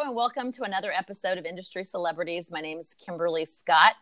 And welcome to another episode of Industry Celebrities. My name is Kimberly Scott.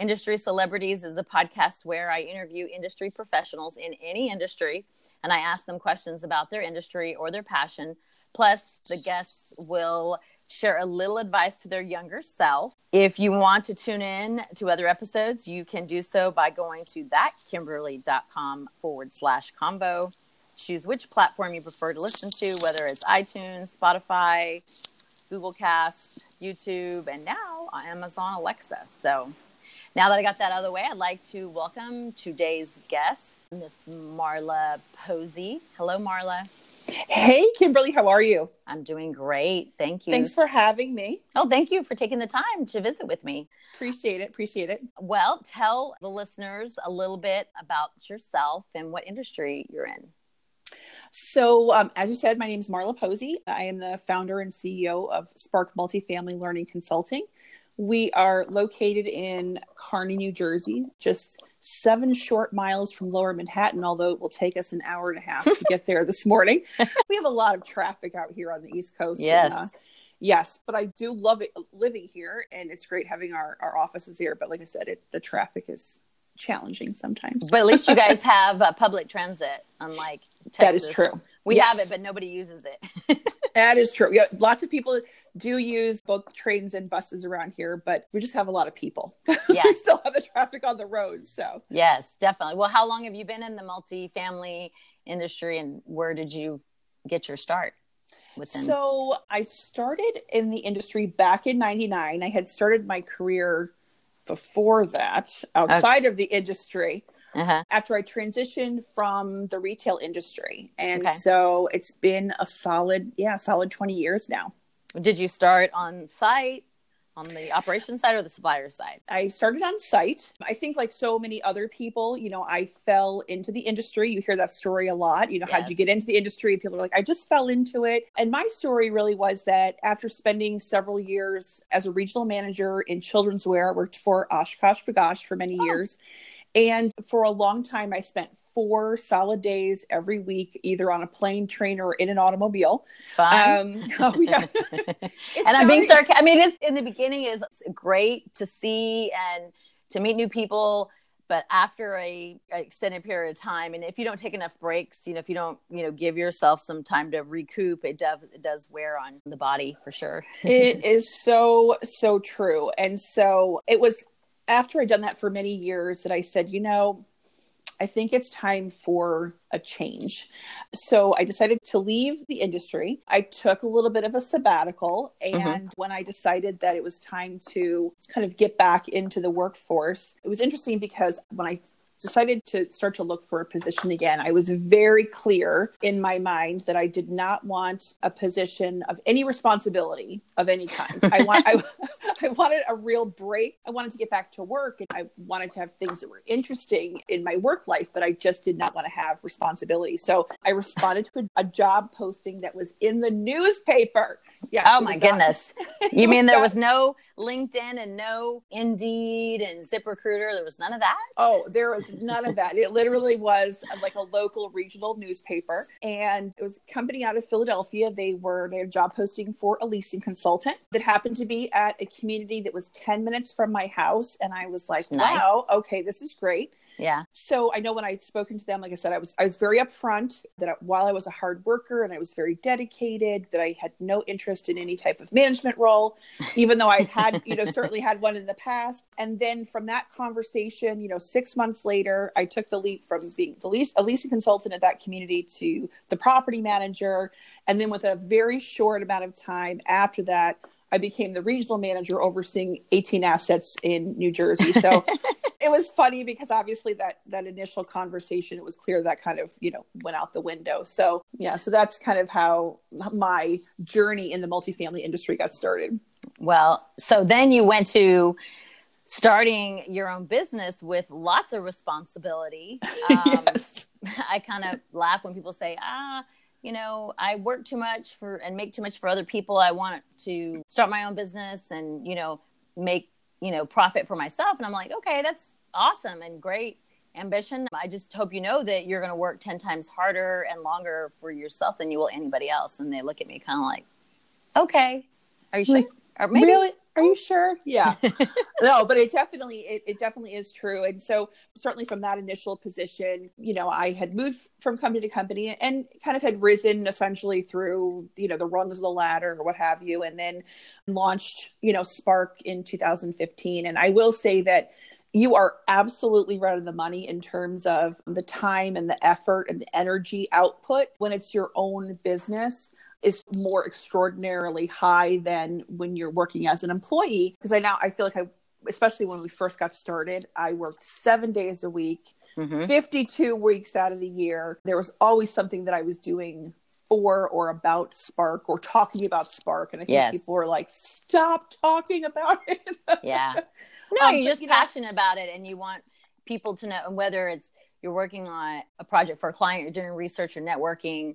Industry Celebrities is a podcast where I interview industry professionals in any industry and I ask them questions about their industry or their passion. Plus, the guests will share a little advice to their younger self. If you want to tune in to other episodes, you can do so by going to thatkimberly.com forward slash combo. Choose which platform you prefer to listen to, whether it's iTunes, Spotify, Google Cast, YouTube, and now Amazon Alexa. So now that I got that out of the way, I'd like to welcome today's guest, Miss Marla Posey. Hello, Marla. Hey, Kimberly, how are you? I'm doing great. Thank you. Thanks for having me. Oh, thank you for taking the time to visit with me. Appreciate it. Appreciate it. Well, tell the listeners a little bit about yourself and what industry you're in. So, um, as you said, my name is Marla Posey. I am the founder and CEO of Spark Multifamily Learning Consulting. We are located in Kearny, New Jersey, just seven short miles from lower Manhattan, although it will take us an hour and a half to get there this morning. we have a lot of traffic out here on the East Coast. Yes. And, uh, yes, but I do love it living here, and it's great having our, our offices here. But like I said, it, the traffic is challenging sometimes. But at least you guys have uh, public transit, unlike Texas. That is true. We Yes. have it, but nobody uses it. That is true. Yeah, lots of people do use both trains and buses around here, but we just have a lot of people. so we still have the traffic on the roads. So yes, definitely. Well, how long have you been in the multifamily industry and where did you get your start within? So I started in the industry back in 99. I had started my career before that outside of the industry uh-huh. after I transitioned from the retail industry. And Okay. so it's been a solid, yeah, solid 20 years now. Did you start on site, on the operation side or the supplier side? I started on site. I think, like so many other people, you know, I fell into the industry. You hear that story a lot. You know, how'd you get into the industry? People are like, I just fell into it. And my story really was that after spending several years as a regional manager in children's wear, I worked for OshKosh B'gosh for many Oh. years. And for a long time, I spent four solid days every week, either on a plane, train, or in an automobile. Fun. Um, oh, yeah. It's and I'm being sarcastic. I mean, it's in the beginning is great to see and to meet new people, but after a, a extended period of time, and if you don't take enough breaks, you know, if you don't, you know, give yourself some time to recoup, it does it does wear on the body for sure. it is so so true and so it was after i'd done that for many years that i said you know i think it's time for a change. So i decided to leave the industry. I took a little bit of a sabbatical mm-hmm. and when i decided that it was time to kind of get back into the workforce it was interesting because when i decided to start to look for a position again, I was very clear in my mind that I did not want a position of any responsibility of any kind. I want I, I wanted a real break. I wanted to get back to work and I wanted to have things that were interesting in my work life, but I just did not want to have responsibility. So I responded to a, a job posting that was in the newspaper. Yes, Oh my was not- goodness. You mean there not- was no LinkedIn and no Indeed and ZipRecruiter? There was none of that? Oh, there was none of that. It literally was uh, like a local regional newspaper. And it was a company out of Philadelphia. They were they had a job posting for a leasing consultant that happened to be at a community that was 10 minutes from my house. And I was like, Nice. wow, okay, this is great. Yeah. So I know when I'd spoken to them, like I said, I was I was very upfront that I, while I was a hard worker and I was very dedicated, that I had no interest in any type of management role, even though I had you know certainly had one in the past. And then from that conversation, you know, six months later, I took the leap from being the lease a leasing consultant at that community to the property manager, and then with a very short amount of time after that. I became the regional manager overseeing 18 assets in New Jersey. So it was funny because obviously that that initial conversation it was clear that kind of you know went out the window so yeah so that's kind of how my journey in the multifamily industry got started Well, so then you went to starting your own business with lots of responsibility. Um, yes I kind of laugh when people say, ah, you know, I work too much for and make too much for other people. I want to start my own business and, you know, make, you know, profit for myself. And I'm like, okay, that's awesome and great ambition. I just hope you know that you're going to work 10 times harder and longer for yourself than you will anybody else. And they look at me kind of like, okay. Are you hmm. sure? Or maybe really? Are you sure? Yeah. no, but it definitely it, it definitely is true. And so certainly from that initial position, you know, I had moved from company to company and kind of had risen essentially through, you know, the rungs of the ladder or what have you, and then launched, you know, Spark in 2015. And I will say that you are absolutely right on the money in terms of the time and the effort and the energy output when it's your own business is more extraordinarily high than when you're working as an employee because i now i feel like i especially when we first got started i worked seven days a week mm-hmm. 52 weeks out of the year there was always something that i was doing for or about spark or talking about spark and i think yes. people are like stop talking about it yeah no um, you're just you passionate know, about it and you want people to know whether it's you're working on a project for a client you're doing research or networking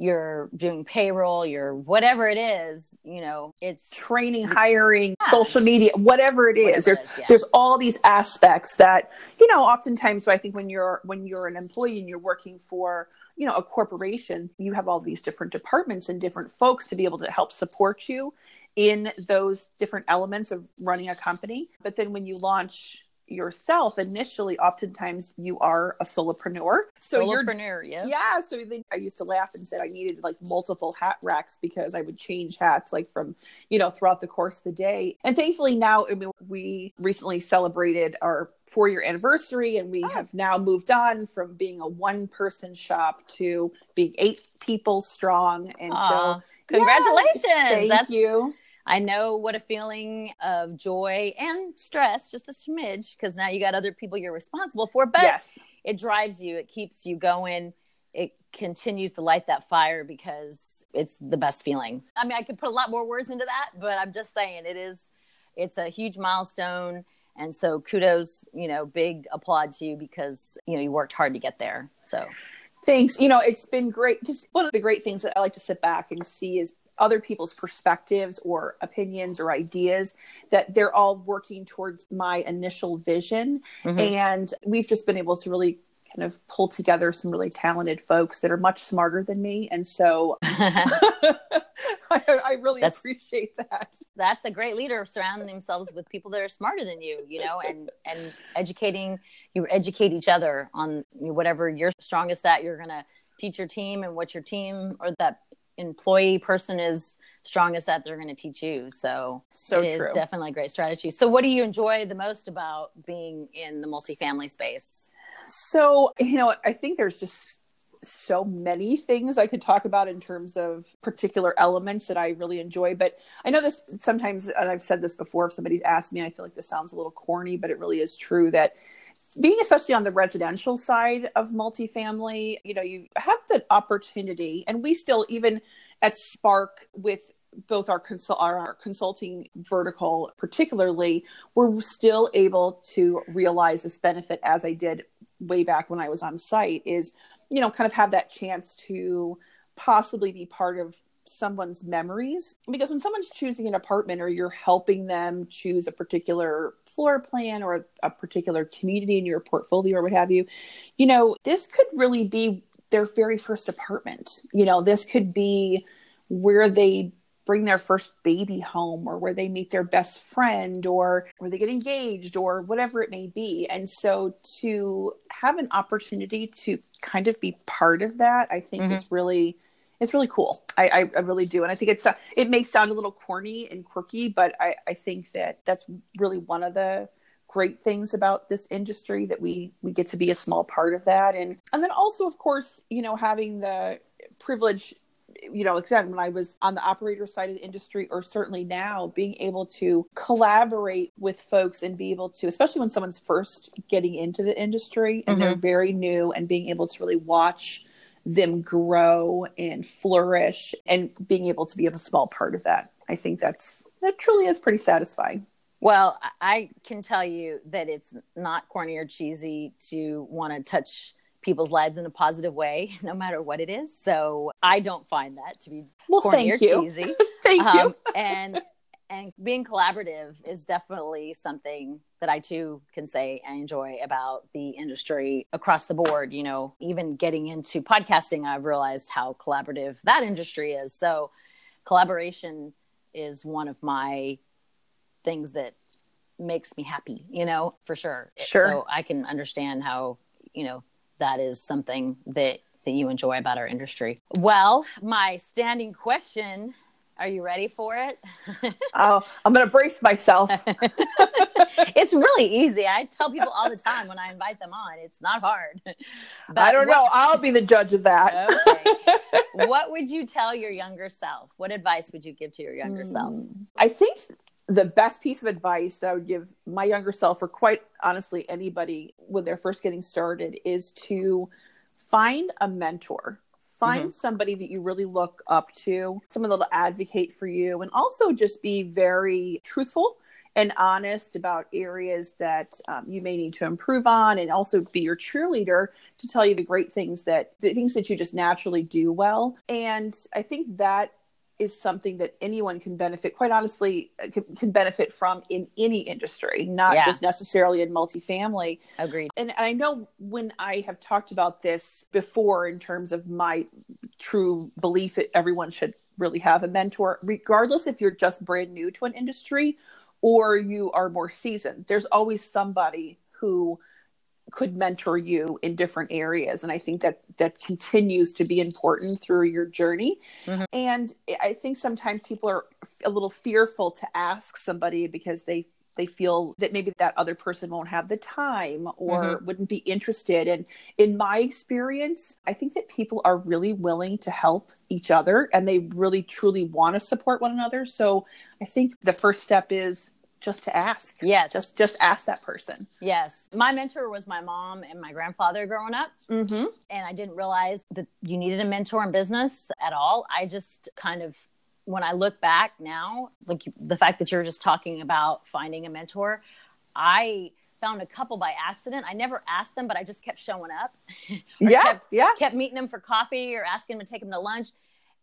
you're doing payroll, you're whatever it is, you know, it's training, hiring, yeah. social media, whatever it is. Whatever there's it is, yeah. there's all these aspects that, you know, oftentimes I think when you're when you're an employee and you're working for, you know, a corporation, you have all these different departments and different folks to be able to help support you in those different elements of running a company. But then when you launch yourself initially oftentimes you are a solopreneur. So solopreneur yeah. Yeah so then i used to laugh and said i needed like multiple hat racks because i would change hats like from you know throughout the course of the day. And thankfully now I mean, we recently celebrated our four year anniversary and we oh. have now moved on from being a one person shop to being eight people strong. And Aww. so congratulations yeah, thank That's- you I know what a feeling of joy and stress, just a smidge, because now you got other people you're responsible for. But yes. it drives you, it keeps you going, it continues to light that fire because it's the best feeling. I mean, I could put a lot more words into that, but I'm just saying it is, it's a huge milestone. And so kudos, you know, big applaud to you because, you know, you worked hard to get there. So Thanks. You know, it's been great because one of the great things that I like to sit back and see is other people's perspectives or opinions or ideas that they're all working towards my initial vision. Mm-hmm. and we've just been able to really kind of pull together some really talented folks that are much smarter than me. And so I, I, really that's, appreciate that. That's a great leader surrounding themselves with people that are smarter than you you know and and educating you educate each other on whatever you're strongest at you're gonna teach your team and what your team or that employee person is strongest at they're going to teach you. So, so it true. is definitely a great strategy. So what do you enjoy the most about being in the multifamily space? So you know i think there's just so many things I could talk about in terms of particular elements that I really enjoy. But I know this sometimes, and I've said this before, if somebody's asked me, I feel like this sounds a little corny, but it really is true that being especially on the residential side of multifamily, you know, you have the opportunity, and we still even at Spark with both our, consult our consulting vertical particularly we're still able to realize this benefit as i did way back when i was on site is you know kind of have that chance to possibly be part of someone's memories. Because when someone's choosing an apartment or you're helping them choose a particular floor plan or a particular community in your portfolio or what have you you know this could really be their very first apartment. You know this could be where they bring their first baby home or where they meet their best friend or where they get engaged or whatever it may be and so to have an opportunity to kind of be part of that i think mm-hmm. is really it's really cool. I, I, really do, and I think it's uh, it may sound a little corny and quirky, but I, I think that that's really one of the great things about this industry that we we get to be a small part of that, and and then also, of course, you know, having the privilege. You know, again, when I was on the operator side of the industry, or certainly now, being able to collaborate with folks and be able to, especially when someone's first getting into the industry and mm-hmm. they're very new, and being able to really watch them grow and flourish and being able to be a small part of that. I think that's that truly is pretty satisfying. Well, I can tell you that it's not corny or cheesy to want to touch people's lives in a positive way, no matter what it is. So I don't find that to be well, corny or you. cheesy. thank um, you. and and being collaborative is definitely something that I too can say I enjoy about the industry across the board. You know, even getting into podcasting, I've realized how collaborative that industry is. So, collaboration is one of my things that makes me happy, you know, for sure. Sure. So I can understand how, you know, that is something that that you enjoy about our industry. Well, my standing question, are you ready for it? oh, I'm going to brace myself. it's really easy. I tell people all the time when I invite them on, it's not hard. But I don't what, know. I'll be the judge of that. okay. what would you tell your younger self? What advice would you give to your younger mm, self? I think the best piece of advice that I would give my younger self, or quite honestly anybody when they're first getting started, is to find a mentor. Find mm-hmm. somebody that you really look up to, someone that'll advocate for you, and also just be very truthful and honest about areas that um, you may need to improve on and also be your cheerleader to tell you the great things that the things that you just naturally do well and i think that is something that anyone can benefit quite honestly uh, can, can benefit from in any industry not yeah. just necessarily in multifamily agreed and i know when i have talked about this before in terms of my true belief that everyone should really have a mentor regardless if you're just brand new to an industry or you are more seasoned there's always somebody who could mentor you in different areas and i think that that continues to be important through your journey mm-hmm. and i think sometimes people are a little fearful to ask somebody because they they feel that maybe that other person won't have the time or mm-hmm. wouldn't be interested and in my experience i think that people are really willing to help each other and they really truly want to support one another so i think the first step is just to ask. Yes. Just just ask that person. Yes. My mentor was my mom and my grandfather growing up. Mm-hmm. And I didn't realize that you needed a mentor in business at all. I just kind of when I look back now, like the fact that you're just talking about finding a mentor, I found a couple by accident. I never asked them, but I just kept showing up. yeah, kept, yeah. Kept meeting them for coffee or asking them to take them to lunch.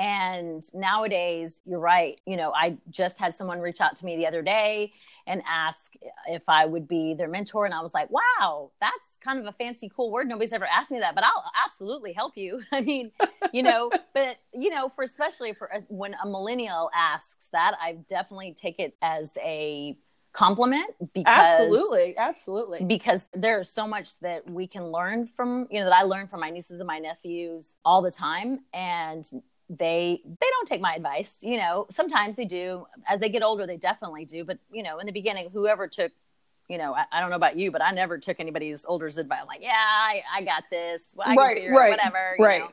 And nowadays, you're right. You know, I just had someone reach out to me the other day and ask if I would be their mentor. And I was like, wow, that's kind of a fancy, cool word. Nobody's ever asked me that, but I'll absolutely help you. I mean, you know, but, you know, for especially for when a millennial asks that, I definitely take it as a compliment because absolutely absolutely because there's so much that we can learn from you know that i learn from my nieces and my nephews all the time and they they don't take my advice you know sometimes they do as they get older they definitely do but you know in the beginning whoever took you know i, I don't know about you but i never took anybody's older's advice like yeah i, I got this well, I right, right, whatever right know?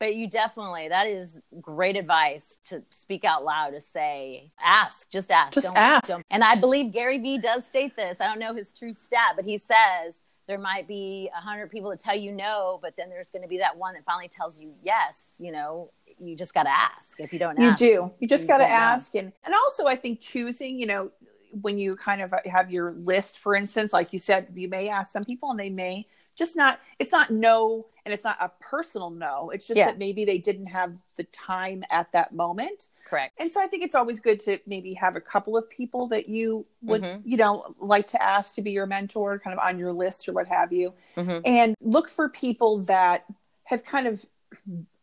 but you definitely that is great advice to speak out loud to say ask just ask just don't, ask don't. and i believe gary vee does state this i don't know his true stat but he says there might be a hundred people that tell you no, but then there's going to be that one that finally tells you yes. You know, you just got to ask. If you don't, you ask, do. You just got to ask, know. and and also I think choosing. You know, when you kind of have your list, for instance, like you said, you may ask some people, and they may just not it's not no and it's not a personal no it's just yeah. that maybe they didn't have the time at that moment correct and so i think it's always good to maybe have a couple of people that you would mm-hmm. you know like to ask to be your mentor kind of on your list or what have you mm-hmm. and look for people that have kind of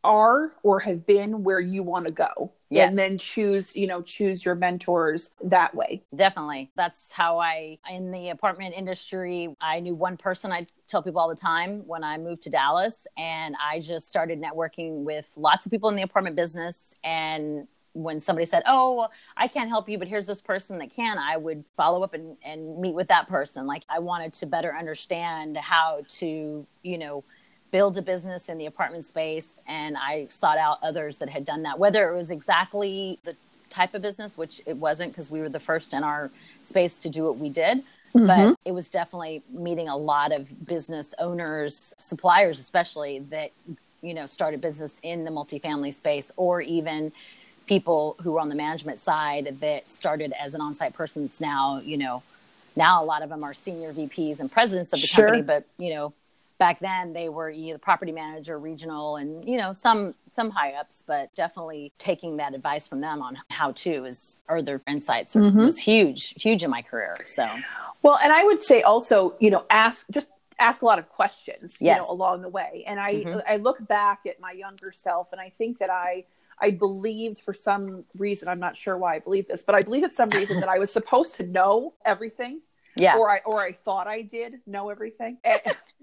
are or have been where you want to go yes. and then choose you know choose your mentors that way definitely that's how i in the apartment industry i knew one person i tell people all the time when i moved to dallas and i just started networking with lots of people in the apartment business and when somebody said, Oh, I can't help you, but here's this person that can, I would follow up and, and meet with that person. Like I wanted to better understand how to, you know, build a business in the apartment space and I sought out others that had done that, whether it was exactly the type of business, which it wasn't because we were the first in our space to do what we did. Mm-hmm. But it was definitely meeting a lot of business owners, suppliers, especially that, you know, started business in the multifamily space or even people who were on the management side that started as an on-site person. now, you know, now a lot of them are senior VPs and presidents of the sure. company, but you know, back then they were either property manager regional and you know some some high ups but definitely taking that advice from them on how to is or their insights mm-hmm. was huge huge in my career so well and i would say also you know ask just ask a lot of questions yes. you know along the way and i mm-hmm. i look back at my younger self and i think that i I believed for some reason, I'm not sure why I believe this, but I believe it's some reason that I was supposed to know everything. Yeah. Or I or I thought I did know everything.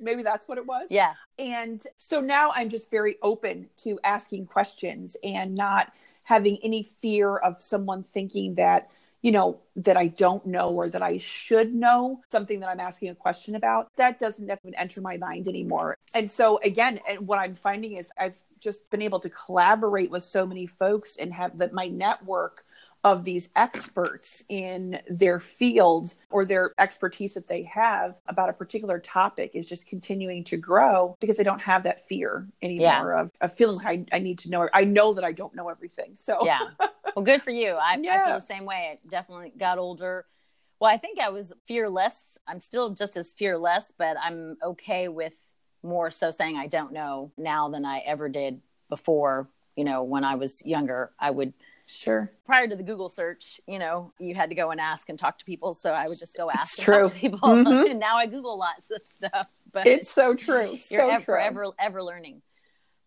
Maybe that's what it was. Yeah. And so now I'm just very open to asking questions and not having any fear of someone thinking that you know, that I don't know or that I should know, something that I'm asking a question about, that doesn't even enter my mind anymore. And so, again, and what I'm finding is I've just been able to collaborate with so many folks and have that my network of these experts in their field or their expertise that they have about a particular topic is just continuing to grow because they don't have that fear anymore yeah. of, of feeling I, I need to know. I know that I don't know everything. So, yeah. Well, good for you. I, yeah. I feel the same way. I definitely got older. Well, I think I was fearless. I'm still just as fearless, but I'm okay with more so saying I don't know now than I ever did before. You know, when I was younger, I would Sure. Prior to the Google search, you know, you had to go and ask and talk to people. So I would just go ask true. people. Mm-hmm. and now I Google lots of stuff. But it's so true. You're so ever, true. ever, ever learning.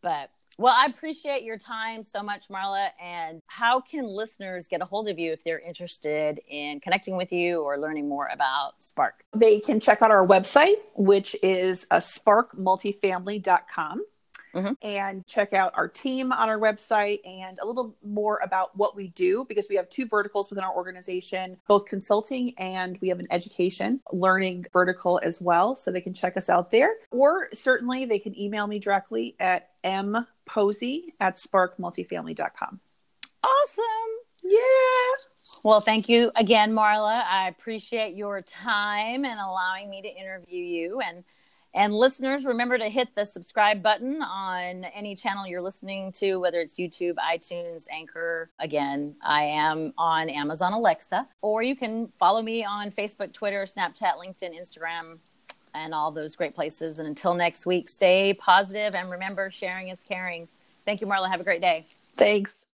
But well, I appreciate your time so much, Marla. And how can listeners get a hold of you if they're interested in connecting with you or learning more about Spark? They can check out our website, which is a sparkmultifamily.com mm-hmm. and check out our team on our website and a little more about what we do because we have two verticals within our organization, both consulting and we have an education learning vertical as well. So they can check us out there. Or certainly they can email me directly at mposey at sparkmultifamily.com. Awesome. Yeah. Well, thank you again, Marla. I appreciate your time and allowing me to interview you. And and listeners, remember to hit the subscribe button on any channel you're listening to, whether it's YouTube, iTunes, Anchor. Again, I am on Amazon Alexa, or you can follow me on Facebook, Twitter, Snapchat, LinkedIn, Instagram, and all those great places. And until next week, stay positive and remember sharing is caring. Thank you, Marla. Have a great day. Thanks.